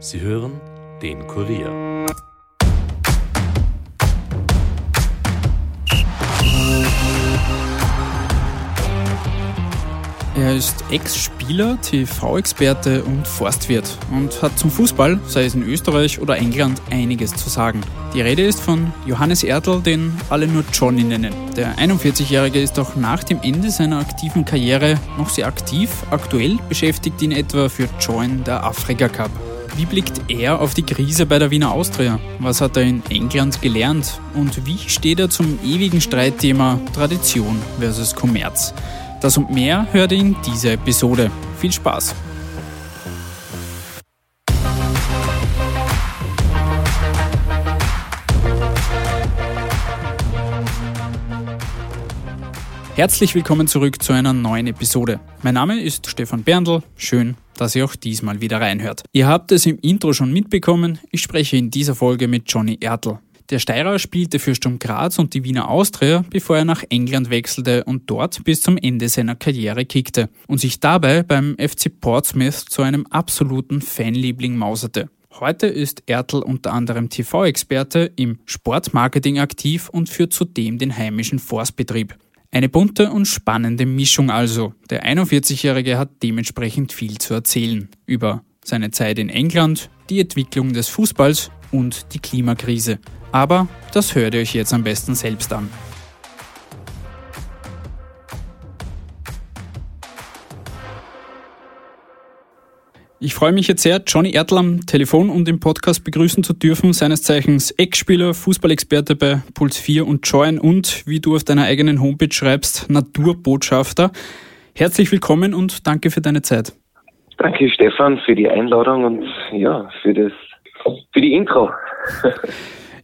Sie hören den Kurier. Er ist Ex-Spieler, TV-Experte und Forstwirt und hat zum Fußball, sei es in Österreich oder England, einiges zu sagen. Die Rede ist von Johannes Erdl, den alle nur Johnny nennen. Der 41-Jährige ist auch nach dem Ende seiner aktiven Karriere noch sehr aktiv. Aktuell beschäftigt ihn etwa für Join der Afrika Cup. Wie blickt er auf die Krise bei der Wiener Austria? Was hat er in England gelernt? Und wie steht er zum ewigen Streitthema Tradition versus Kommerz? Das und mehr hört ihr in dieser Episode. Viel Spaß! Herzlich willkommen zurück zu einer neuen Episode. Mein Name ist Stefan Berndl. Schön, dass ihr auch diesmal wieder reinhört. Ihr habt es im Intro schon mitbekommen. Ich spreche in dieser Folge mit Johnny Ertl. Der Steirer spielte für Sturm Graz und die Wiener Austria, bevor er nach England wechselte und dort bis zum Ende seiner Karriere kickte und sich dabei beim FC Portsmouth zu einem absoluten Fanliebling mauserte. Heute ist Ertl unter anderem TV-Experte im Sportmarketing aktiv und führt zudem den heimischen Forstbetrieb. Eine bunte und spannende Mischung also. Der 41-Jährige hat dementsprechend viel zu erzählen über seine Zeit in England, die Entwicklung des Fußballs und die Klimakrise. Aber das hört ihr euch jetzt am besten selbst an. Ich freue mich jetzt sehr, Johnny Erdl am Telefon und im Podcast begrüßen zu dürfen, seines Zeichens Ex-Spieler, Fußballexperte bei Puls 4 und Join und, wie du auf deiner eigenen Homepage schreibst, Naturbotschafter. Herzlich willkommen und danke für deine Zeit. Danke Stefan für die Einladung und ja, für das, für die Intro.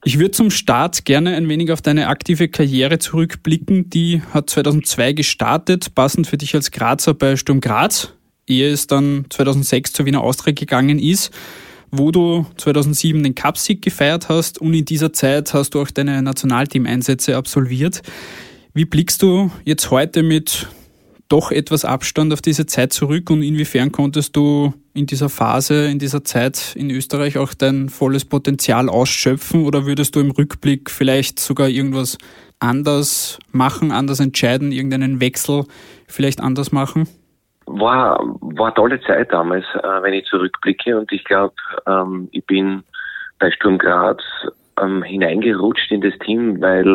Ich würde zum Start gerne ein wenig auf deine aktive Karriere zurückblicken. Die hat 2002 gestartet, passend für dich als Grazer bei Sturm Graz, ehe es dann 2006 zur Wiener Austria gegangen ist, wo du 2007 den Cupsieg gefeiert hast und in dieser Zeit hast du auch deine Nationalteam-Einsätze absolviert. Wie blickst du jetzt heute mit doch etwas Abstand auf diese Zeit zurück und inwiefern konntest du in dieser Phase, in dieser Zeit in Österreich auch dein volles Potenzial ausschöpfen oder würdest du im Rückblick vielleicht sogar irgendwas anders machen, anders entscheiden, irgendeinen Wechsel vielleicht anders machen? War, war eine tolle Zeit damals, äh, wenn ich zurückblicke und ich glaube, ähm, ich bin bei Sturm Graz ähm, hineingerutscht in das Team, weil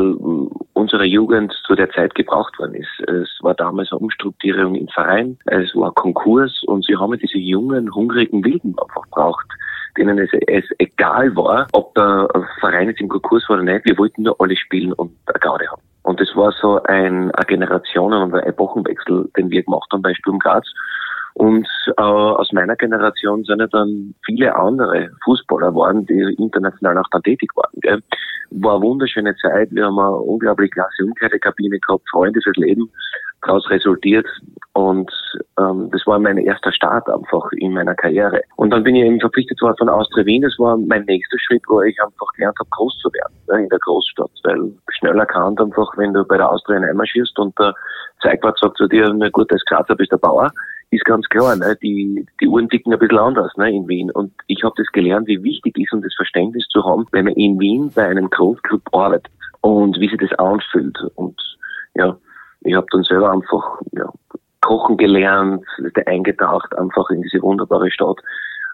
unsere Jugend zu der Zeit gebraucht worden ist. Es war damals eine Umstrukturierung im Verein, es war Konkurs und sie haben diese jungen, hungrigen Wilden einfach gebraucht denen es, es egal war, ob der Verein jetzt im Konkurs war oder nicht. Wir wollten nur alle spielen und eine Gaude haben. Und das war so ein, ein Generationen- und Epochenwechsel, den wir gemacht haben bei Sturm Graz. Und äh, aus meiner Generation sind ja dann viele andere Fußballer geworden, die international auch dann tätig waren. Gell. War eine wunderschöne Zeit. Wir haben eine unglaublich klasse Umkleidekabine gehabt, Freunde fürs Leben daraus resultiert. Und ähm, das war mein erster Start einfach in meiner Karriere. Und dann bin ich eben verpflichtet worden von Austria Wien. Das war mein nächster Schritt, wo ich einfach gelernt habe, groß zu werden ne, in der Großstadt. Weil schnell erkannt einfach, wenn du bei der Austria einmarschierst und der Zeigwart sagt zu dir, na gut, als Grazer bist der Bauer, ist ganz klar, ne, die, die Uhren ticken ein bisschen anders ne, in Wien. Und ich habe das gelernt, wie wichtig ist, um das Verständnis zu haben, wenn man in Wien bei einem Großclub arbeitet und wie sich das anfühlt. Und ja, ich habe dann selber einfach ja, kochen gelernt, eingetaucht einfach in diese wunderbare Stadt.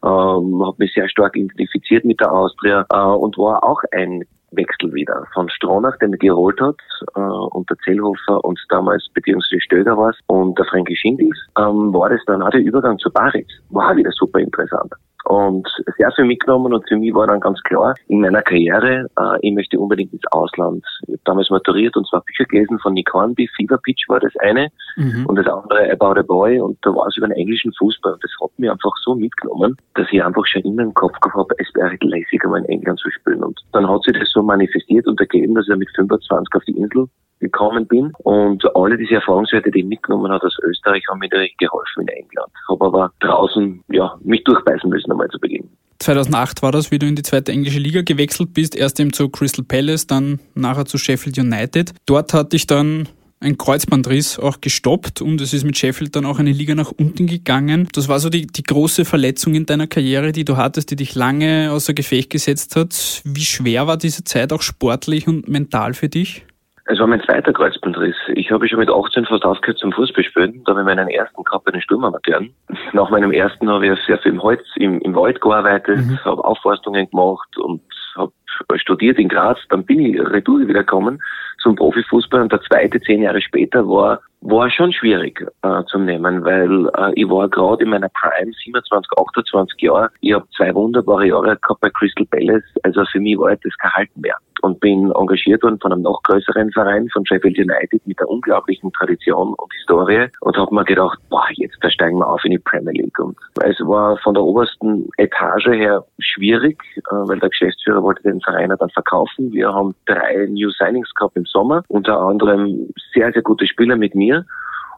Ähm, habe mich sehr stark identifiziert mit der Austria äh, und war auch ein Wechsel wieder von Stronach, den er geholt hat, äh, und der Zellhofer und damals beziehungsweise Stöger war und der Frankie Schindels, ähm, war das dann auch der Übergang zu Baritz. War wieder super interessant und sehr viel mitgenommen und für mich war dann ganz klar in meiner Karriere, äh, ich möchte unbedingt ins Ausland. Ich habe damals maturiert und zwar Bücher gelesen von Nick Hornby, Fever Pitch war das eine mhm. und das andere About a Boy und da war es über den englischen Fußball und das hat mich einfach so mitgenommen, dass ich einfach schon immer im Kopf gehabt habe, es wäre lässig, einmal in England zu spielen und dann hat sich das so manifestiert und ergeben, dass er mit 25 auf die Insel gekommen bin. Und alle diese Erfahrungswerte, die ich mitgenommen habe aus Österreich, haben mir geholfen in England. Habe aber draußen ja, mich durchbeißen müssen einmal zu Beginn. 2008 war das, wie du in die zweite englische Liga gewechselt bist, erst eben zu Crystal Palace, dann nachher zu Sheffield United. Dort hatte ich dann ein Kreuzbandriss auch gestoppt und es ist mit Sheffield dann auch eine Liga nach unten gegangen. Das war so die, die große Verletzung in deiner Karriere, die du hattest, die dich lange außer Gefecht gesetzt hat. Wie schwer war diese Zeit auch sportlich und mental für dich? Es war mein zweiter Kreuzbandriss. Ich habe schon mit 18 fast aufgehört zum Fußballspielen. Da habe ich meinen ersten gehabt bei den Sturmamateuren. Nach meinem ersten habe ich sehr viel im Holz, im, im Wald gearbeitet, mhm. habe Aufforstungen gemacht und habe studiert in Graz. Dann bin ich retour wieder gekommen zum Profifußball und der zweite zehn Jahre später war war schon schwierig äh, zu nehmen, weil äh, ich war gerade in meiner Prime, 27, 28 Jahre. Ich habe zwei wunderbare Jahre gehabt bei Crystal Palace. Also für mich war das kein Halten mehr. Und bin engagiert worden von einem noch größeren Verein, von Sheffield United, mit einer unglaublichen Tradition und Historie. Und habe mir gedacht, boah, jetzt da steigen wir auf in die Premier League. Und es war von der obersten Etage her schwierig, äh, weil der Geschäftsführer wollte den Verein dann verkaufen. Wir haben drei New Signings gehabt im Sommer, unter anderem sehr, sehr gute Spieler mit mir mir.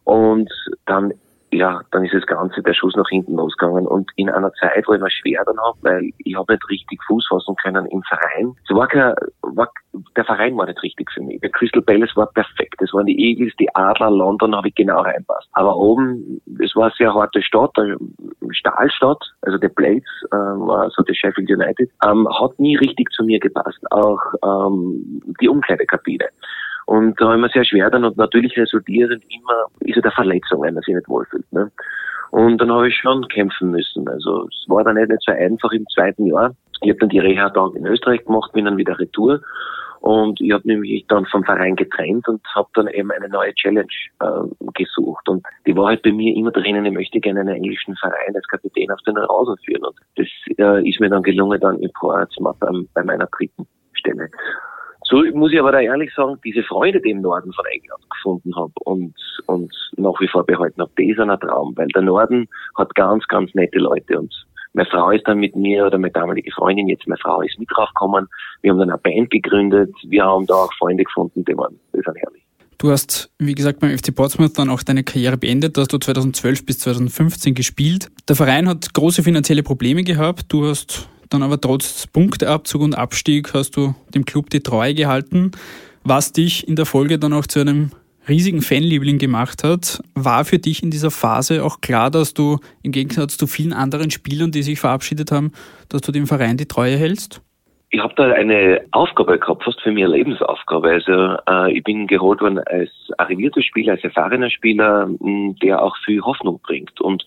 Und dann, ja, dann ist das Ganze, der Schuss nach hinten losgegangen. Und in einer Zeit, wo ich mir schwer dann habe, weil ich habe nicht richtig Fuß fassen können im Verein. Es war kein, war, der Verein war nicht richtig für mich. Der Crystal Palace war perfekt. Das waren die Eagles, die Adler, London habe ich genau reinpasst. Aber oben, es war eine sehr harte Stadt, eine Stahlstadt, also der Blades äh, war so der Sheffield United, ähm, hat nie richtig zu mir gepasst. Auch ähm, die Umkleidekabine. Und da immer sehr schwer dann und natürlich resultierend immer ist ja der Verletzung, wenn man sich nicht wohlfühlt. Ne? Und dann habe ich schon kämpfen müssen. Also es war dann nicht, so einfach im zweiten Jahr. Ich habe dann die Reha dann in Österreich gemacht, bin dann wieder retour. Und ich habe nämlich dann vom Verein getrennt und habe dann eben eine neue Challenge äh, gesucht. Und die war halt bei mir immer drinnen, ich möchte gerne einen englischen Verein als Kapitän auf den Rasen führen. Und das äh, ist mir dann gelungen dann in Portsmouth bei meiner dritten Stelle. So muss ich aber da ehrlich sagen, diese Freude, die ich im Norden von England gefunden habe und, und nach wie vor behalten habe, das ist ein Traum, weil der Norden hat ganz, ganz nette Leute und meine Frau ist dann mit mir oder meine damalige Freundin, jetzt meine Frau ist mit draufgekommen. Wir haben dann eine Band gegründet. Wir haben da auch Freunde gefunden, die waren, die sind herrlich. Du hast, wie gesagt, beim FC Portsmouth dann auch deine Karriere beendet. Da hast du 2012 bis 2015 gespielt. Der Verein hat große finanzielle Probleme gehabt. Du hast dann aber trotz Punkteabzug und Abstieg hast du dem Club die Treue gehalten, was dich in der Folge dann auch zu einem riesigen Fanliebling gemacht hat. War für dich in dieser Phase auch klar, dass du im Gegensatz zu vielen anderen Spielern, die sich verabschiedet haben, dass du dem Verein die Treue hältst? Ich habe da eine Aufgabe gehabt, fast für mich eine Lebensaufgabe. Also äh, ich bin geholt worden als arrivierter Spieler, als erfahrener Spieler, der auch viel Hoffnung bringt. Und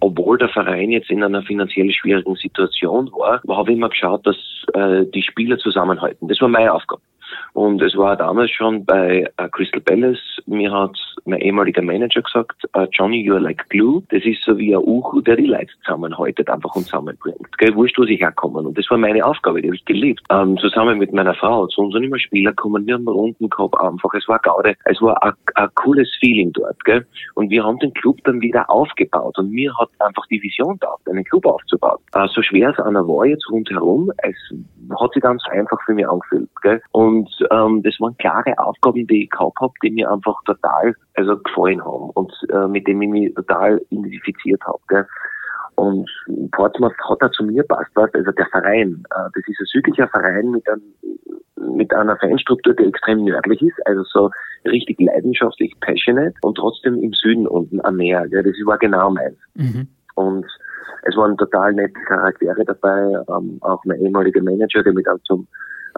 obwohl der Verein jetzt in einer finanziell schwierigen Situation war, habe ich immer geschaut, dass äh, die Spieler zusammenhalten. Das war meine Aufgabe. Und es war damals schon bei uh, Crystal Palace, mir hat mein ehemaliger Manager gesagt, uh, Johnny, you're like glue. Das ist so wie ein Uch, der die Leute zusammenhaltet, einfach und zusammenbringt. Gell, wurscht, wo sie herkommen. Und das war meine Aufgabe, die habe ich geliebt. Ähm, zusammen mit meiner Frau, zu uns sind immer Spieler kommen, wir haben Runden gehabt, einfach. Es war Gaude, es war ein cooles Feeling dort, gell. Und wir haben den Club dann wieder aufgebaut. Und mir hat einfach die Vision da, einen Club aufzubauen. Uh, so schwer es einer war jetzt rundherum, es hat sich ganz einfach für mich angefühlt, gell. Und ähm, das waren klare Aufgaben, die ich gehabt habe, die mir einfach total also gefallen haben und äh, mit dem ich mich total identifiziert habe. Und Portsmouth hat da zu mir passt, was, also der Verein, äh, das ist ein südlicher Verein mit, einem, mit einer Fanstruktur, die extrem nördlich ist, also so richtig leidenschaftlich, passionate und trotzdem im Süden unten am Meer. Gell? Das war genau meins. Mhm. Und es waren total nette Charaktere dabei, ähm, auch mein ehemaliger Manager, der mich dann zum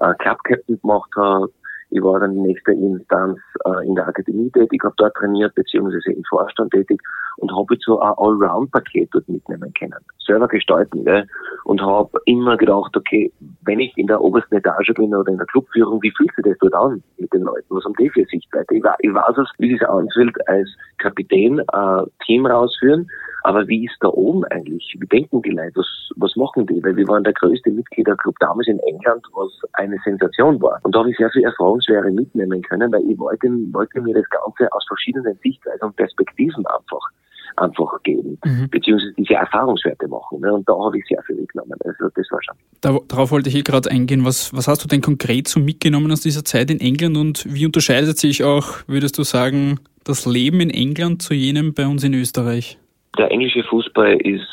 äh, Club Captain gemacht hat. Ich war dann in nächster Instanz äh, in der Akademie tätig, habe dort trainiert, beziehungsweise im Vorstand tätig und habe jetzt so ein Allround-Paket dort mitnehmen können. Selber gestalten, gell? Und habe immer gedacht, okay, wenn ich in der obersten Etage bin oder in der Clubführung, wie fühlt sich das dort an mit den Leuten? Was haben die für Sichtweite? Ich, ich weiß es, wie es anfühlt, als Kapitän äh, Team rausführen, aber wie ist da oben eigentlich? Wie denken die Leute? Was, was machen die? Weil wir waren der größte Mitgliederclub damals in England, was eine Sensation war. Und da habe ich sehr viel Erfahrungswerte mitnehmen können, weil ich wollte, wollte mir das Ganze aus verschiedenen Sichtweisen und Perspektiven einfach einfach geben, mhm. beziehungsweise diese Erfahrungswerte machen. Ne? Und da habe ich sehr viel mitgenommen. Also das war schon. Da, darauf wollte ich hier gerade eingehen. Was, was hast du denn konkret so mitgenommen aus dieser Zeit in England und wie unterscheidet sich auch, würdest du sagen, das Leben in England zu jenem bei uns in Österreich? Der englische Fußball ist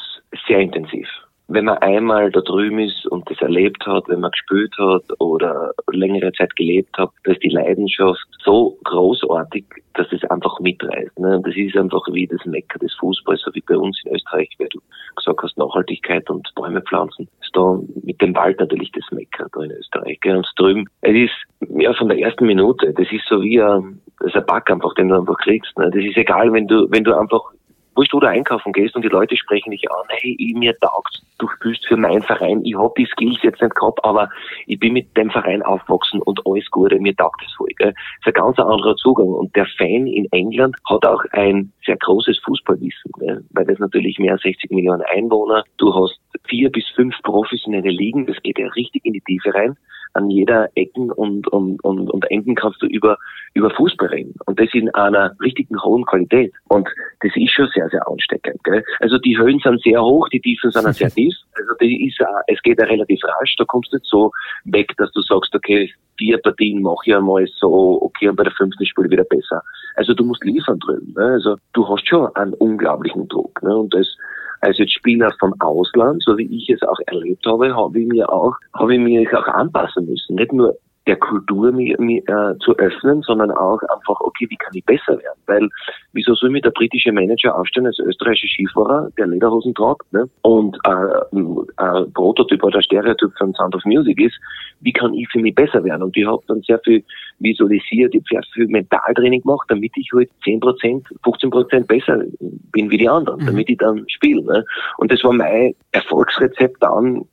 sehr intensiv. Wenn man einmal da drüben ist und das erlebt hat, wenn man gespielt hat oder längere Zeit gelebt hat, da ist die Leidenschaft so großartig, dass es einfach mitreißt. Ne? Das ist einfach wie das Mecker des Fußballs, so wie bei uns in Österreich, weil du gesagt hast, Nachhaltigkeit und Bäume pflanzen. Ist da mit dem Wald natürlich das Mecker da in Österreich. Gell? Und drüben, es ist ja von der ersten Minute, das ist so wie ein, das ist ein Back einfach, den du einfach kriegst. Ne? Das ist egal, wenn du, wenn du einfach wurscht, wo du einkaufen gehst und die Leute sprechen dich an, hey, ich, mir taugt, du spielst für meinen Verein, ich hab die Skills jetzt nicht gehabt, aber ich bin mit dem Verein aufgewachsen und alles Gute, mir taugt es voll. Gell? Das ist ein ganz anderer Zugang und der Fan in England hat auch ein sehr großes Fußballwissen, gell? weil das natürlich mehr als 60 Millionen Einwohner, du hast vier bis fünf professionelle Ligen, das geht ja richtig in die Tiefe rein an jeder Ecken und, und, und, und Enden kannst du über, über Fußball reden. Und das in einer richtigen hohen Qualität. Und das ist schon sehr, sehr ansteckend. Gell? Also die Höhen sind sehr hoch, die Tiefen sind sehr tief. Also die ist, es geht ja relativ rasch. Da kommst du nicht so weg, dass du sagst, okay, vier Partien mache ich einmal so, okay, und bei der fünften Spiel wieder besser. Also du musst liefern drüben. Ne? Also du hast schon einen unglaublichen Druck. Ne? Und das als jetzt Spieler vom Ausland, so wie ich es auch erlebt habe, habe ich mir auch, habe ich mich auch anpassen müssen. Nicht nur der Kultur mich, mich, äh, zu öffnen, sondern auch einfach, okay, wie kann ich besser werden? Weil, wieso soll mir der britische Manager aufstellen als österreichischer Skifahrer, der Lederhosen tragt, ne? und äh, ein Prototyp oder Stereotyp von Sound of Music ist, wie kann ich für mich besser werden? Und ich habe dann sehr viel visualisiert, ich habe sehr viel Mentaltraining gemacht, damit ich halt 10%, 15% besser bin wie die anderen, mhm. damit ich dann spiele. Ne? Und das war mein Erfolgsrezept dann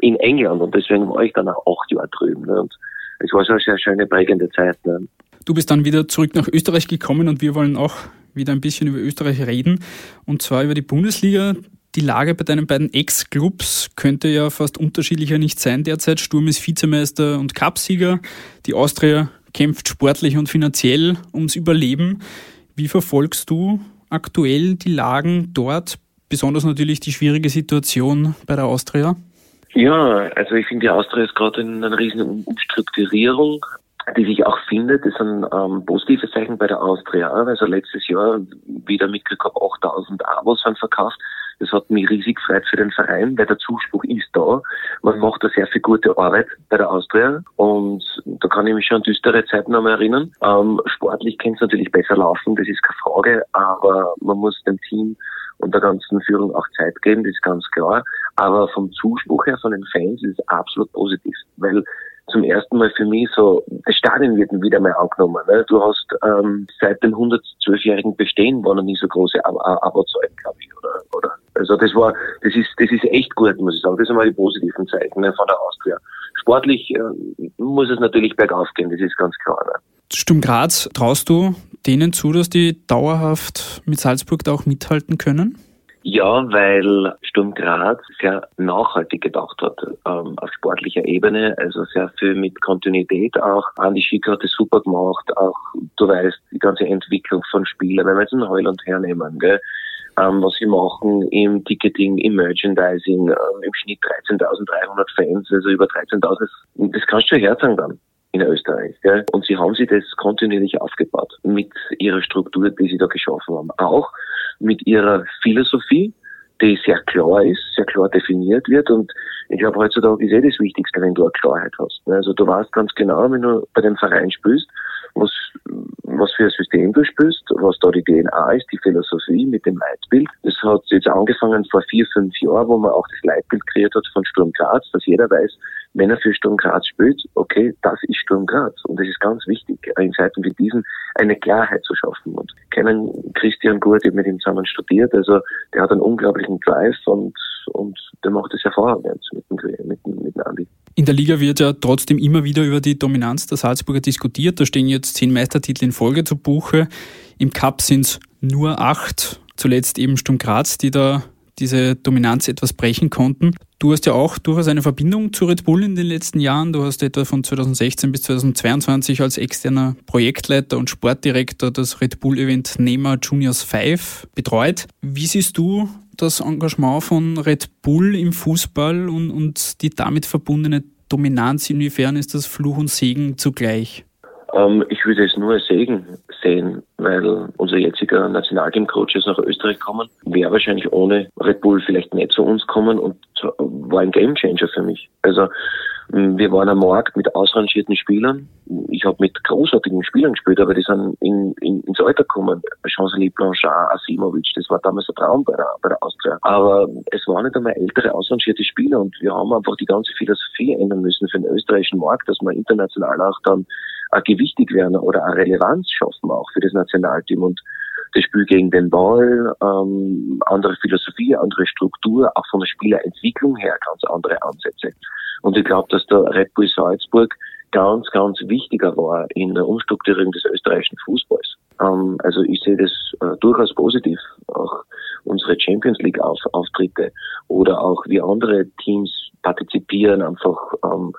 in England und deswegen war ich dann auch acht Jahre drüben. Ne? Und es war so eine sehr schöne, prägende Zeit. Ne? Du bist dann wieder zurück nach Österreich gekommen und wir wollen auch wieder ein bisschen über Österreich reden und zwar über die Bundesliga. Die Lage bei deinen beiden Ex-Clubs könnte ja fast unterschiedlicher nicht sein derzeit. Sturm ist Vizemeister und Cupsieger. Die Austria kämpft sportlich und finanziell ums Überleben. Wie verfolgst du aktuell die Lagen dort, besonders natürlich die schwierige Situation bei der Austria? Ja, also ich finde, die Austria ist gerade in einer riesen Umstrukturierung, die sich auch findet. Das sind ähm, positive Zeichen bei der Austria. Also letztes Jahr wieder mitgekriegt, 8000 Abos waren verkauft. Das hat mich riesig gefreut für den Verein, weil der Zuspruch ist da. Man macht da sehr viel gute Arbeit bei der Austria und da kann ich mich schon an düstere Zeiten noch mal erinnern. Ähm, sportlich kann es natürlich besser laufen, das ist keine Frage, aber man muss dem Team und der ganzen Führung auch Zeit geben, das ist ganz klar. Aber vom Zuspruch her von den Fans ist es absolut positiv, weil zum ersten Mal für mich so, das Stadion wird wieder mal angenommen. Ne? Du hast ähm, seit dem 112-jährigen Bestehen war noch nie so große Abozahlen, glaube ich. Oder, oder also das war, das ist, das ist echt gut, muss ich sagen. Das sind mal die positiven Zeichen ne, von der Austria. Sportlich äh, muss es natürlich bergauf gehen, das ist ganz klar. Ne? Sturm Graz, traust du denen zu, dass die dauerhaft mit Salzburg da auch mithalten können? Ja, weil Sturm Graz sehr nachhaltig gedacht hat ähm, auf sportlicher Ebene, also sehr viel mit Kontinuität auch. Andi Schick hat es super gemacht, auch du weißt, die ganze Entwicklung von Spielern, wenn wir jetzt einen Heuland hernehmen, gell, ähm, was sie machen im Ticketing, im Merchandising, ähm, im Schnitt 13.300 Fans, also über 13.000, das kannst du schon herzagen dann in Österreich. Gell? Und sie haben sich das kontinuierlich aufgebaut mit ihrer Struktur, die sie da geschaffen haben. Auch mit ihrer Philosophie, die sehr klar ist, sehr klar definiert wird. Und ich glaube, heutzutage ist eh das Wichtigste, wenn du eine Klarheit hast. Also du weißt ganz genau, wenn du bei dem Verein spielst, was, was für ein System du spielst, was da die DNA ist, die Philosophie mit dem Leitbild. Das hat jetzt angefangen vor vier, fünf Jahren, wo man auch das Leitbild kreiert hat von Sturm Graz, dass jeder weiß, wenn er für Sturm Graz spielt, okay, das ist Sturm Graz. Und es ist ganz wichtig, in Zeiten wie diesen eine Klarheit zu schaffen. Und kennen Christian Gurt, ich mit ihm zusammen studiert, also der hat einen unglaublichen Drive und, und der macht es hervorragend mit dem, mit, dem, mit dem Andi. In der Liga wird ja trotzdem immer wieder über die Dominanz der Salzburger diskutiert. Da stehen jetzt zehn Meistertitel in Folge zu Buche. Im Cup sind es nur acht. Zuletzt eben Sturm Graz, die da diese Dominanz etwas brechen konnten. Du hast ja auch durchaus eine Verbindung zu Red Bull in den letzten Jahren. Du hast etwa von 2016 bis 2022 als externer Projektleiter und Sportdirektor das Red Bull Event NEMA Juniors 5 betreut. Wie siehst du das Engagement von Red Bull im Fußball und, und die damit verbundene Dominanz? Inwiefern ist das Fluch und Segen zugleich? Ähm, ich würde es nur als Segen sehen, weil unser jetziger Nationalteam-Coach ist nach Österreich gekommen, wäre wahrscheinlich ohne Red Bull vielleicht nicht zu uns kommen und war ein Gamechanger für mich. Also wir waren am Markt mit ausrangierten Spielern. Ich habe mit großartigen Spielern gespielt, aber die sind in, in, ins Alter gekommen. Chancelier Blanchard, Asimovic, das war damals ein Traum bei der, bei der Austria. Aber es waren nicht einmal ältere, ausrangierte Spieler und wir haben einfach die ganze Philosophie ändern müssen für den österreichischen Markt, dass wir international auch dann gewichtig werden oder eine Relevanz schaffen auch für das Nationalteam und das Spiel gegen den Ball, ähm, andere Philosophie, andere Struktur, auch von der Spielerentwicklung her ganz andere Ansätze. Und ich glaube, dass der Red Bull Salzburg ganz, ganz wichtiger war in der Umstrukturierung des österreichischen Fußballs. Ähm, also ich sehe das äh, durchaus positiv. Auch unsere Champions League -Auf Auftritte oder auch wie andere Teams partizipieren einfach ähm,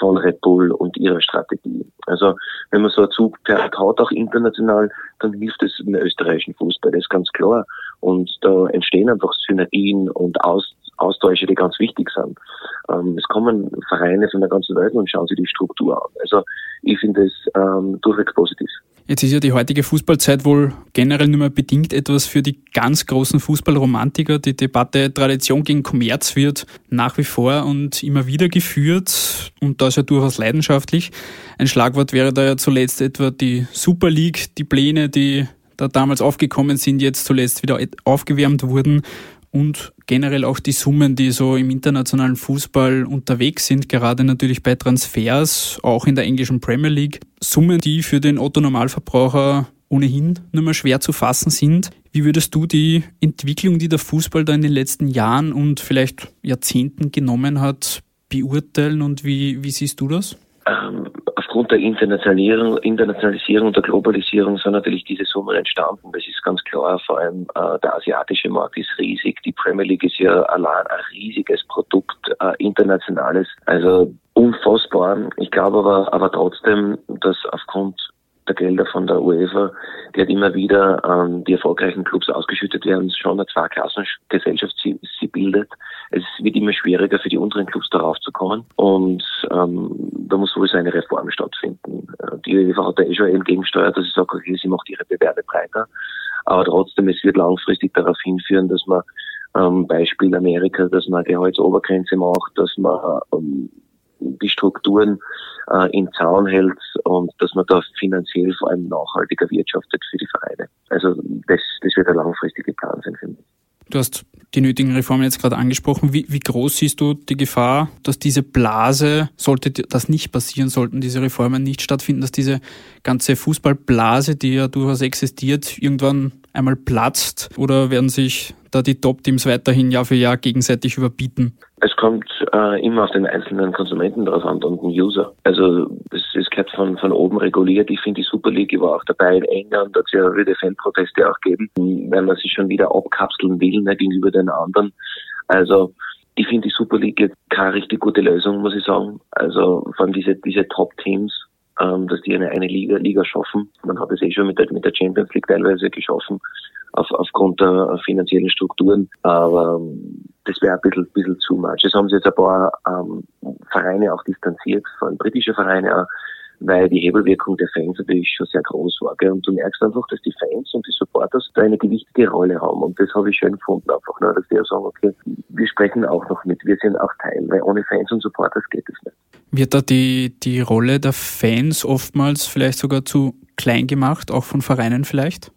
von Red Bull und ihrer Strategie. Also wenn man so einen Zug hat, auch international, dann hilft es im österreichischen Fußball, das ist ganz klar. Und da entstehen einfach Synergien und Aus Austausche, die ganz wichtig sind. Ähm, es kommen Vereine von der ganzen Welt und schauen sich die Struktur an. Also ich finde es ähm, durchwegs positiv. Jetzt ist ja die heutige Fußballzeit wohl generell nur mehr bedingt etwas für die ganz großen Fußballromantiker. Die Debatte Tradition gegen Kommerz wird nach wie vor und immer wieder geführt und das ja durchaus leidenschaftlich. Ein Schlagwort wäre da ja zuletzt etwa die Super League, die Pläne, die da damals aufgekommen sind, jetzt zuletzt wieder aufgewärmt wurden und generell auch die Summen, die so im internationalen Fußball unterwegs sind, gerade natürlich bei Transfers, auch in der englischen Premier League. Summen, die für den Otto-Normalverbraucher ohnehin nur mehr schwer zu fassen sind. Wie würdest du die Entwicklung, die der Fußball da in den letzten Jahren und vielleicht Jahrzehnten genommen hat, beurteilen und wie, wie siehst du das? Ähm, aufgrund der Internationalisierung, Internationalisierung und der Globalisierung sind natürlich diese Summen entstanden. Das ist ganz klar. Vor allem äh, der asiatische Markt ist riesig. Die Premier League ist ja allein ein riesiges Produkt, äh, internationales. Also unfassbar. Ich glaube aber, aber trotzdem, dass aufgrund Gelder von der UEFA, die hat immer wieder ähm, die erfolgreichen Clubs ausgeschüttet werden, schon eine Zweiklassengesellschaft sie, sie bildet. Es wird immer schwieriger für die unteren Clubs darauf zu kommen und ähm, da muss sowieso eine Reform stattfinden. Äh, die UEFA hat da eh schon entgegensteuert, dass sie sagt, okay, sie macht ihre Bewerbe breiter, aber trotzdem, es wird langfristig darauf hinführen, dass man ähm, Beispiel Amerika, dass man Gehaltsobergrenze macht, dass man ähm, die Strukturen äh, in Zaun hält und dass man da finanziell vor allem nachhaltiger wirtschaftet für die Vereine. Also das, das wird ein langfristiger Plan sein, finde ich. Du hast die nötigen Reformen jetzt gerade angesprochen. Wie, wie groß siehst du die Gefahr, dass diese Blase, sollte das nicht passieren, sollten diese Reformen nicht stattfinden, dass diese ganze Fußballblase, die ja durchaus existiert, irgendwann einmal platzt? Oder werden sich da die Top-Teams weiterhin Jahr für Jahr gegenseitig überbieten? Es kommt äh, immer auf den einzelnen Konsumenten drauf an und den User. Also es, es gehört von, von oben reguliert. Ich finde die Super League war auch dabei in England, da ja wieder Fanproteste auch geben, weil man sich schon wieder abkapseln will ne, gegenüber den anderen. Also ich finde die Super League keine richtig gute Lösung, muss ich sagen. Also von diese, diese Top-Teams ähm, dass die eine, eine Liga, Liga schaffen. Man hat es eh schon mit der, mit der Champions League teilweise geschaffen, auf, aufgrund der finanziellen Strukturen. Aber ähm, das wäre ein bisschen, bisschen zu much. Es haben sich jetzt ein paar ähm, Vereine auch distanziert, vor allem britische Vereine auch, weil die Hebelwirkung der Fans natürlich schon sehr groß war. Gell? Und du merkst einfach, dass die Fans und die Supporters da eine gewichtige Rolle haben. Und das habe ich schön gefunden, einfach nur, dass die auch sagen, okay, wir sprechen auch noch mit, wir sind auch Teil, weil ohne Fans und Supporters geht es nicht. Wird da die, die Rolle der Fans oftmals vielleicht sogar zu klein gemacht, auch von Vereinen vielleicht?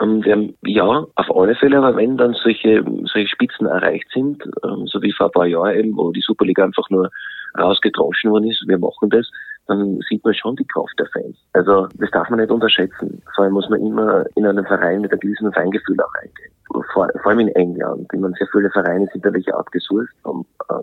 Ähm, ja, auf alle Fälle, aber wenn dann solche, solche Spitzen erreicht sind, ähm, so wie vor ein paar Jahren eben, wo die Superliga einfach nur rausgedroschen worden ist, wir machen das, dann sieht man schon die Kraft der Fans. Also das darf man nicht unterschätzen. Vor allem muss man immer in einen Verein mit einem gewissen Feingefühl auch reingehen. Vor, vor allem in England. Ich meine, sehr viele Vereine sind welche outgesourced, haben äh,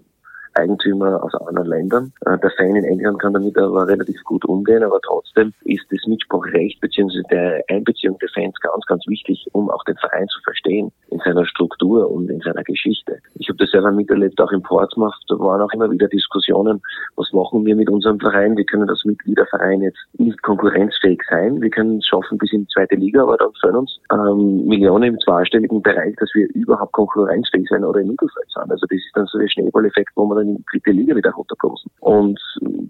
Eigentümer aus anderen Ländern. Äh, der Fan in England kann damit aber relativ gut umgehen, aber trotzdem ist das Mitspracherecht bzw. der Einbeziehung der Fans ganz, ganz wichtig, um auch den Verein zu verstehen in seiner Struktur und in seiner Geschichte. Ich habe das selber miterlebt, auch in Portsmouth, da waren auch immer wieder Diskussionen, was machen wir mit unserem Verein? Wir können als Mitgliederverein jetzt nicht konkurrenzfähig sein. Wir können es schaffen bis in die zweite Liga, aber dann fehlen uns ähm, Millionen im zweistelligen Bereich, dass wir überhaupt konkurrenzfähig sein oder im Mittelfeld sind. Also das ist dann so der Schneeballeffekt, wo man dann in die dritte Liga wieder runterkommen. Und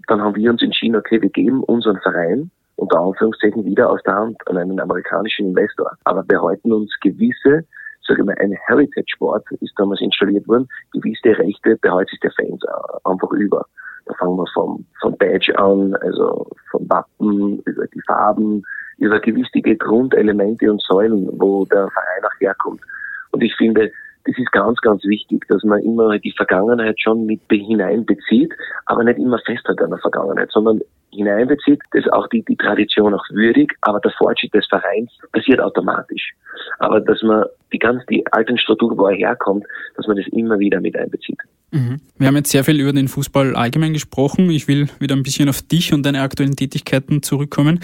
dann haben wir uns entschieden, okay, wir geben unseren Verein unter Anführungszeichen wieder aus der Hand an einen amerikanischen Investor. Aber behalten uns gewisse, sage mal, ein Heritage-Sport ist damals installiert worden, gewisse Rechte behalten sich der Fans einfach über. Da fangen wir vom, vom Badge an, also vom Wappen, über die Farben, über gewisse Grundelemente und Säulen, wo der Verein auch herkommt. Und ich finde, das ist ganz, ganz wichtig, dass man immer die Vergangenheit schon mit hineinbezieht, aber nicht immer festhält an der Vergangenheit, sondern hineinbezieht, dass auch die, die Tradition auch würdig, aber der Fortschritt des Vereins passiert automatisch. Aber dass man die ganz, die alten Strukturen, wo er herkommt, dass man das immer wieder mit einbezieht. Mhm. Wir haben jetzt sehr viel über den Fußball allgemein gesprochen. Ich will wieder ein bisschen auf dich und deine aktuellen Tätigkeiten zurückkommen.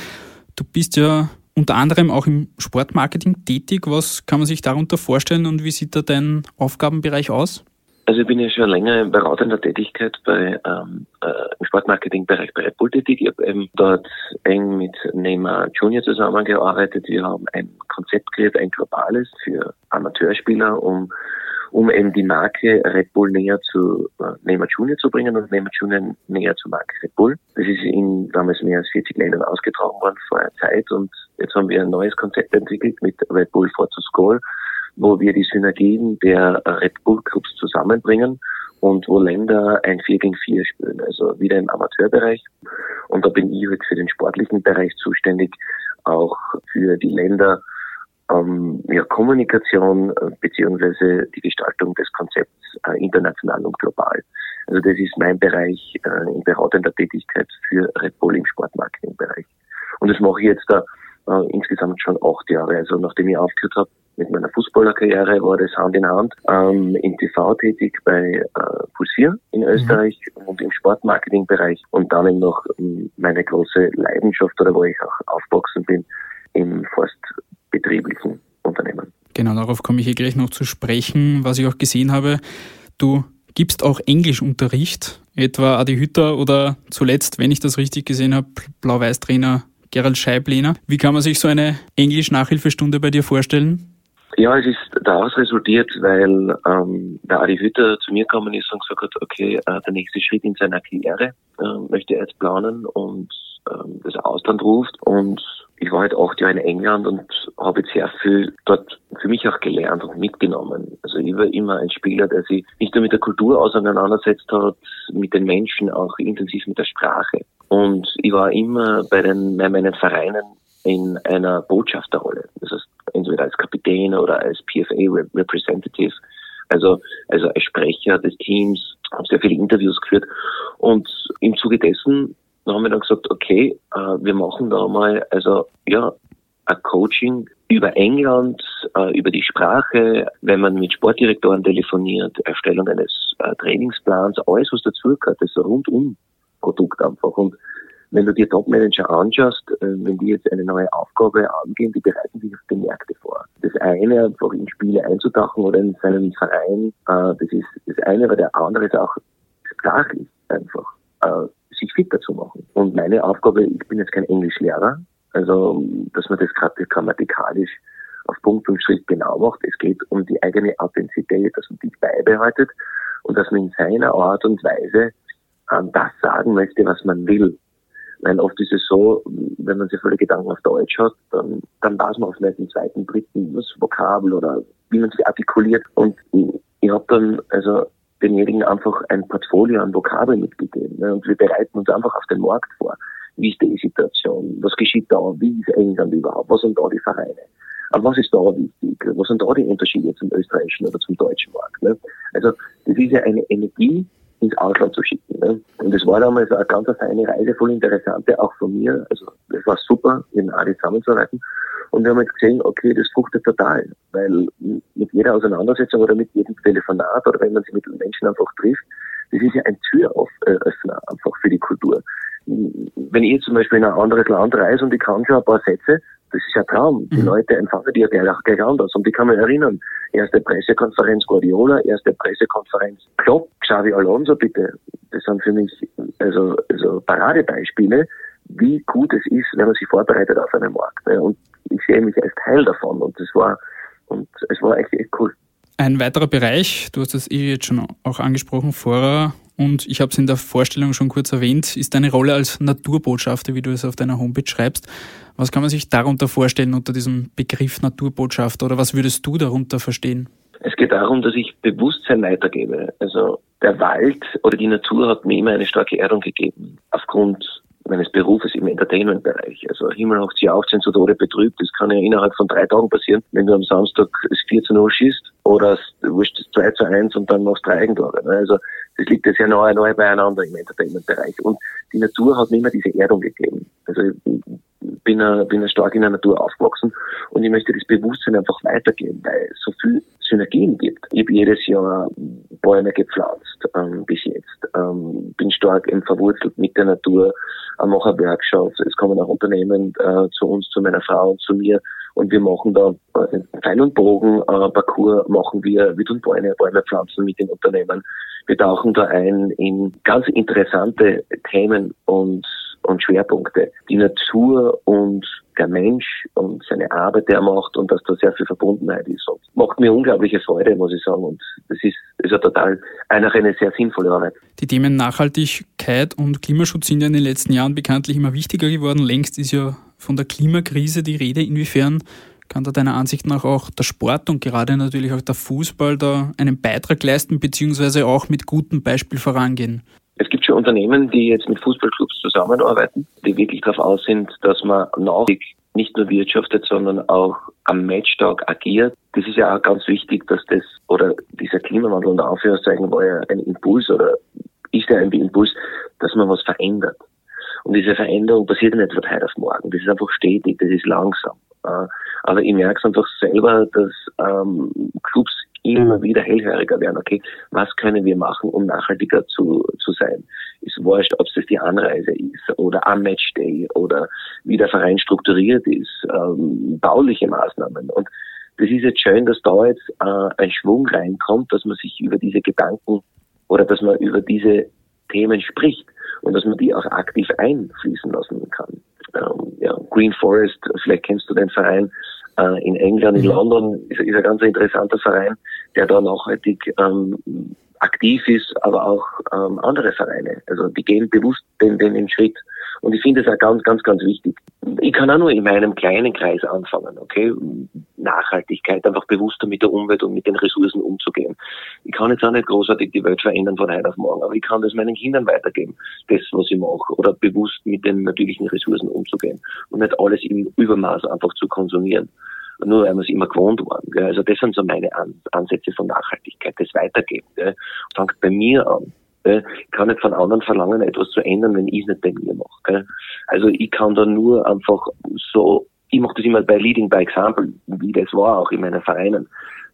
Du bist ja unter anderem auch im Sportmarketing tätig. Was kann man sich darunter vorstellen und wie sieht da dein Aufgabenbereich aus? Also ich bin ja schon länger in beratender Tätigkeit bei ähm, äh, im Sportmarketingbereich bei Red Bull tätig. Ich habe eben dort eng mit Neymar Junior zusammengearbeitet. Wir haben ein Konzept kreiert, ein globales für Amateurspieler, um um eben die Marke Red Bull näher zu äh, Neymar Junior zu bringen und Neymar Junior näher zur Marke Red Bull. Das ist in damals mehr als 40 Ländern ausgetragen worden vor einer Zeit und jetzt haben wir ein neues Konzept entwickelt mit Red Bull for to School, wo wir die Synergien der Red Bull Clubs zusammenbringen und wo Länder ein 4 gegen 4 spielen, also wieder im Amateurbereich. Und da bin ich jetzt für den sportlichen Bereich zuständig, auch für die Länder, ähm, ja, Kommunikation äh, beziehungsweise die Gestaltung des Konzepts äh, international und global. Also das ist mein Bereich äh, in beratender Tätigkeit für Red Bull im Sportmarketingbereich. Und das mache ich jetzt da äh, insgesamt schon acht Jahre. Also nachdem ich aufgehört habe mit meiner Fußballerkarriere, war das Hand in Hand ähm, im TV tätig bei äh, Puls 4 in mhm. Österreich mhm. und im Sportmarketingbereich und dann eben noch ähm, meine große Leidenschaft oder wo ich auch aufgewachsen bin, im Forst betrieblichen Unternehmen. Genau, darauf komme ich hier gleich noch zu sprechen. Was ich auch gesehen habe, du gibst auch Englischunterricht, etwa Adi Hütter oder zuletzt, wenn ich das richtig gesehen habe, Blau-Weiß-Trainer Gerald Scheiblehner. Wie kann man sich so eine Englisch-Nachhilfestunde bei dir vorstellen? Ja, es ist daraus resultiert, weil ähm, der Adi Hütter zu mir gekommen ist und gesagt hat, okay, äh, der nächste Schritt in seiner Karriere äh, möchte er jetzt planen und ähm, das Ausland ruft und ich war halt acht Jahre in England und habe jetzt sehr viel dort für mich auch gelernt und mitgenommen. Also ich war immer ein Spieler, der sich nicht nur mit der Kultur auseinandersetzt hat, mit den Menschen, auch intensiv mit der Sprache. Und ich war immer bei, den, bei meinen Vereinen in einer Botschafterrolle. Das heißt, entweder als Kapitän oder als PFA Representative. Also, also als Sprecher des Teams, habe sehr viele Interviews geführt. Und im Zuge dessen dann haben wir dann gesagt, okay, äh, wir machen da mal, also ja, ein Coaching über England, äh, über die Sprache, wenn man mit Sportdirektoren telefoniert, Erstellung eines äh, Trainingsplans, alles was dazugehört, das ist ein rundum Produkt einfach. Und wenn du dir Top-Manager anschaust, äh, wenn die jetzt eine neue Aufgabe angehen, die bereiten sich auf die Märkte vor. Das eine, einfach in Spiele einzutauchen oder in seinen Verein, äh, das ist das eine, aber der andere ist auch sprachlich einfach. Sich fit dazu machen. Und meine Aufgabe, ich bin jetzt kein Englischlehrer, also dass man das gerade grammatikalisch auf Punkt und Schritt genau macht. Es geht um die eigene Authentizität, dass man die beibehaltet und dass man in seiner Art und Weise ähm, das sagen möchte, was man will. Weil oft ist es so, wenn man sich volle Gedanken auf Deutsch hat, dann, dann weiß man nicht im zweiten, dritten das Vokabel oder wie man sich artikuliert. Und ich habe dann also denjenigen einfach ein Portfolio an Vokabeln mitgegeben. Ne? Und wir bereiten uns einfach auf den Markt vor. Wie ist die Situation? Was geschieht da? Wie ist England überhaupt? Was sind da die Vereine? Aber was ist da wichtig? Was sind da die Unterschiede zum österreichischen oder zum deutschen Markt? Ne? Also das ist ja eine Energie, ins Ausland zu schicken. Ne? Und das war damals eine ganz feine Reise, voll interessante, auch von mir. Also das war super, mit Adi zusammenzuarbeiten. Und wir haben jetzt gesehen, okay, das fruchtet total, weil mit jeder Auseinandersetzung oder mit jedem Telefonat oder wenn man sich mit Menschen einfach trifft, das ist ja ein Türöffner einfach für die Kultur. Wenn ich zum Beispiel in ein anderes Land reise und ich kann schon ein paar Sätze, das ist ja ein Traum. Die mhm. Leute empfangen die ja gleich, gleich anders. Und ich kann mich erinnern, erste Pressekonferenz Guardiola, erste Pressekonferenz Klopp, Xavi Alonso, bitte. Das sind für mich also, also Paradebeispiele, wie gut es ist, wenn man sich vorbereitet auf einen Markt. Ne? Und ich sehe mich als Teil davon und es war, und es war echt, echt cool. Ein weiterer Bereich, du hast das eh jetzt schon auch angesprochen vorher, und ich habe es in der Vorstellung schon kurz erwähnt, ist deine Rolle als Naturbotschafter, wie du es auf deiner Homepage schreibst. Was kann man sich darunter vorstellen unter diesem Begriff Naturbotschafter oder was würdest du darunter verstehen? Es geht darum, dass ich Bewusstsein weitergebe. Also der Wald oder die Natur hat mir immer eine starke Erdung gegeben, aufgrund meines Berufes im Entertainment-Bereich. Also Himmel hoch sie auf, sind zu Tode betrübt. Das kann ja innerhalb von drei Tagen passieren, wenn du am Samstag das 14 Uhr schießt oder wirst das 2 zu 1 und dann machst du drei Eigentore. Ne? Also das liegt ja sehr nahe, nahe beieinander im Entertainment-Bereich. Und die Natur hat mir immer diese Erdung gegeben. Also ich bin, bin stark in der Natur aufgewachsen und ich möchte das Bewusstsein einfach weitergeben, weil es so viel Synergien gibt. Ich habe jedes Jahr Bäume gepflanzt ähm, bis jetzt. Ähm, bin stark verwurzelt mit der Natur, äh, mache Workshops. Es kommen auch Unternehmen äh, zu uns, zu meiner Frau und zu mir und wir machen da äh, Pfeil- und Bogen-Parcours, äh, machen wir, wir tun Bäume, Bäume pflanzen mit den Unternehmen. Wir tauchen da ein in ganz interessante Themen und und Schwerpunkte. Die Natur und der Mensch und seine Arbeit, der er macht und dass da sehr viel Verbundenheit ist. Und macht mir unglaubliche Freude, muss ich sagen. Und das ist, ist ja total einfach eine sehr sinnvolle Arbeit. Die Themen Nachhaltigkeit und Klimaschutz sind ja in den letzten Jahren bekanntlich immer wichtiger geworden. Längst ist ja von der Klimakrise die Rede. Inwiefern kann da deiner Ansicht nach auch der Sport und gerade natürlich auch der Fußball da einen Beitrag leisten, beziehungsweise auch mit gutem Beispiel vorangehen? Es gibt schon Unternehmen, die jetzt mit Fußballclubs zusammenarbeiten, die wirklich darauf aus sind, dass man nachhaltig nicht nur wirtschaftet, sondern auch am Matchtag agiert. Das ist ja auch ganz wichtig, dass das oder dieser Klimawandel unter Anführungszeichen war ja ein Impuls oder ist ja ein Impuls, dass man was verändert. Und diese Veränderung passiert nicht von heute auf morgen. Das ist einfach stetig, das ist langsam. Aber ich merke es einfach selber, dass ähm, Clubs immer wieder hellhöriger werden, okay, was können wir machen, um nachhaltiger zu, zu sein? Ist wurscht, ob es die Anreise ist oder am Matchday oder wie der Verein strukturiert ist, ähm, bauliche Maßnahmen. Und das ist jetzt schön, dass da jetzt äh, ein Schwung reinkommt, dass man sich über diese Gedanken oder dass man über diese Themen spricht und dass man die auch aktiv einfließen lassen kann. Ähm, ja, Green Forest, vielleicht kennst du den Verein, äh, in England, in. London ist, ist ein ganz interessanter Verein, der da nachhaltig ähm, aktiv ist, aber auch ähm, andere Vereine. Also die gehen bewusst den, den Schritt. Und ich finde es auch ganz, ganz, ganz wichtig. Ich kann auch nur in meinem kleinen Kreis anfangen, okay? Nachhaltigkeit, einfach bewusster mit der Umwelt und mit den Ressourcen umzugehen. Ich kann jetzt auch nicht großartig die Welt verändern von heute auf morgen, aber ich kann das meinen Kindern weitergeben, das, was ich mache, oder bewusst mit den natürlichen Ressourcen umzugehen und nicht alles im Übermaß einfach zu konsumieren nur weil wir es immer gewohnt waren. Gell. Also das sind so meine Ansätze von Nachhaltigkeit, das Weitergeben. Gell. Fangt bei mir an. Ich kann nicht von anderen verlangen, etwas zu ändern, wenn ich es nicht bei mir mache. Also ich kann da nur einfach so, ich mache das immer bei Leading by Example, wie das war auch in meinen Vereinen,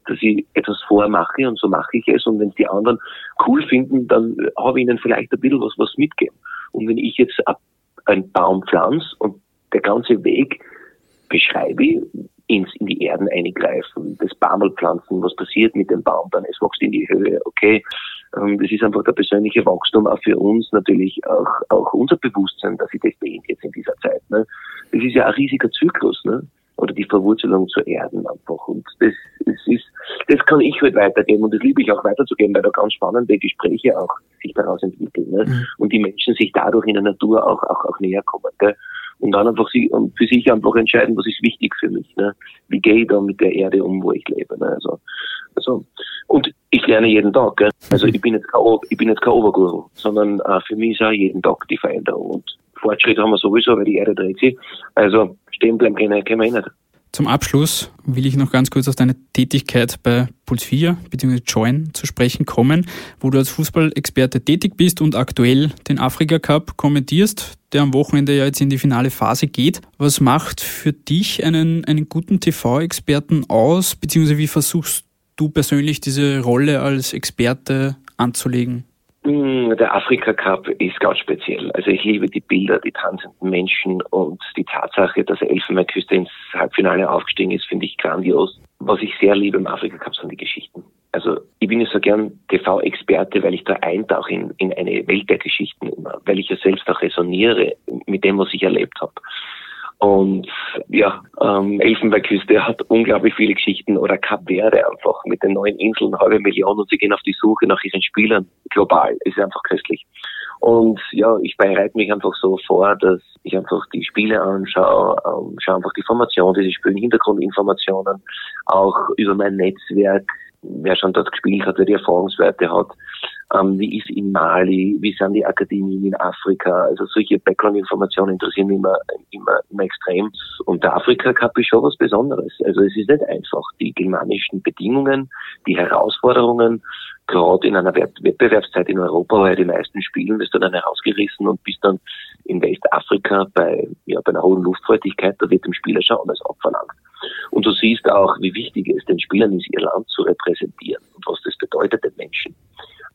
dass ich etwas vormache und so mache ich es und wenn die anderen cool finden, dann habe ich ihnen vielleicht ein bisschen was, was mitgeben. Und wenn ich jetzt einen Baum pflanze und der ganze Weg beschreibe, ins, in die Erden eingreifen, das Bamel pflanzen, was passiert mit dem Baum dann, es wächst in die Höhe, okay. Ähm, das ist einfach der persönliche Wachstum auch für uns natürlich auch, auch unser Bewusstsein, dass sich das dehnt jetzt in dieser Zeit. Ne? Das ist ja ein riesiger Zyklus, ne? oder die Verwurzelung zu Erden einfach. Und das, das ist, das kann ich halt weitergeben und das liebe ich auch weiterzugeben, weil da ganz spannende Gespräche auch sich daraus entwickeln ne? Mhm. und die Menschen sich dadurch in der Natur auch, auch, auch näher kommen. Gell? Und dann einfach sie, für sich einfach entscheiden, was ist wichtig für mich. Ne? Wie gehe ich da mit der Erde um, wo ich lebe. Ne? Also, also, und ich lerne jeden Tag. Gell? Also ich bin jetzt kein, kein Oberguru, sondern äh, für mich ist auch jeden Tag die Veränderung. Und Fortschritt haben wir sowieso, weil die Erde dreht sich. Also stehen bleiben können, können wir eh nicht. Zum Abschluss will ich noch ganz kurz auf deine Tätigkeit bei Puls 4 bzw. Join zu sprechen kommen, wo du als Fußballexperte tätig bist und aktuell den Afrika Cup kommentierst, der am Wochenende ja jetzt in die finale Phase geht. Was macht für dich einen, einen guten TV-Experten aus, beziehungsweise wie versuchst du persönlich diese Rolle als Experte anzulegen? Hm, der Afrika Cup ist ganz speziell. Also ich liebe die Bilder, die tanzenden Menschen und die Tatsache, dass Elfenbeinküste ins Halbfinale aufgestiegen ist, finde ich grandios. Was ich sehr liebe im Afrika Cup sind die Geschichten. Also ich bin ja so gern TV-Experte, weil ich da eintauche in, in eine Welt der Geschichten immer, weil ich ja selbst auch resoniere mit dem, was ich erlebt habe. Und ja, ähm, Elfenbeinküste hat unglaublich viele Geschichten oder Kap Verde einfach mit den neuen Inseln, halbe Million und sie gehen auf die Suche nach ihren Spielern global. Ist einfach köstlich. Und ja, ich bereite mich einfach so vor, dass ich einfach die Spiele anschaue, ähm, schaue einfach die Formation, die sie spielen, Hintergrundinformationen, auch über mein Netzwerk, wer schon dort gespielt hat, wer die Erfahrungswerte hat, ähm, wie ist in Mali, wie sind die Akademien in Afrika, also solche Background-Informationen interessieren mich immer, immer, immer extrem. Und der Afrika Cup ist schon was Besonderes. Also es ist nicht einfach. Die klimatischen Bedingungen, die Herausforderungen, gerade in einer Wettbewerbszeit in Europa, wo ja die meisten spielen, bist du dann herausgerissen und bist dann in Westafrika bei, ja, bei einer hohen Luftfeuchtigkeit, da wird dem Spieler schon alles abverlangt. Und du siehst auch, wie wichtig es den Spielern ist, ihr Land zu repräsentieren und was das bedeutet den Menschen,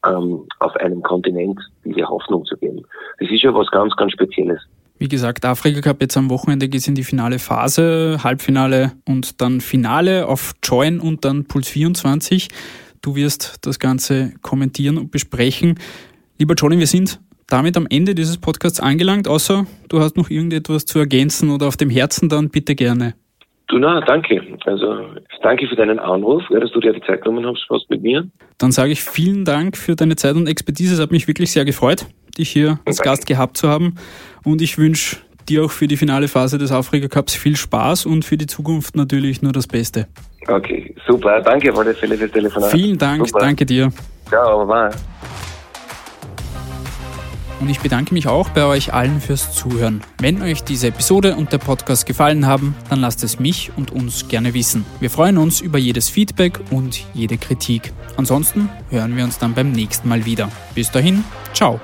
ähm, auf einem Kontinent diese Hoffnung zu geben. Das ist ja was ganz, ganz Spezielles. Wie gesagt, Afrika Cup jetzt am Wochenende geht es in die finale Phase, Halbfinale und dann Finale auf Join und dann Puls 24. Du wirst das Ganze kommentieren und besprechen. Lieber Johnny, wir sind damit am Ende dieses Podcasts angelangt, außer du hast noch irgendetwas zu ergänzen oder auf dem Herzen, dann bitte gerne. Du, na, danke. Also, danke für deinen Anruf, dass du dir die Zeit genommen hast, fast mit mir. Dann sage ich vielen Dank für deine Zeit und Expertise. Es hat mich wirklich sehr gefreut, dich hier als Gast gehabt zu haben. Und ich wünsche dir auch für die finale Phase des Afrika Cups viel Spaß und für die Zukunft natürlich nur das Beste. Okay, super. Danke auf alle Fälle fürs Telefonat. Vielen Dank, super. danke dir. Ciao, bye. Und ich bedanke mich auch bei euch allen fürs Zuhören. Wenn euch diese Episode und der Podcast gefallen haben, dann lasst es mich und uns gerne wissen. Wir freuen uns über jedes Feedback und jede Kritik. Ansonsten hören wir uns dann beim nächsten Mal wieder. Bis dahin, ciao.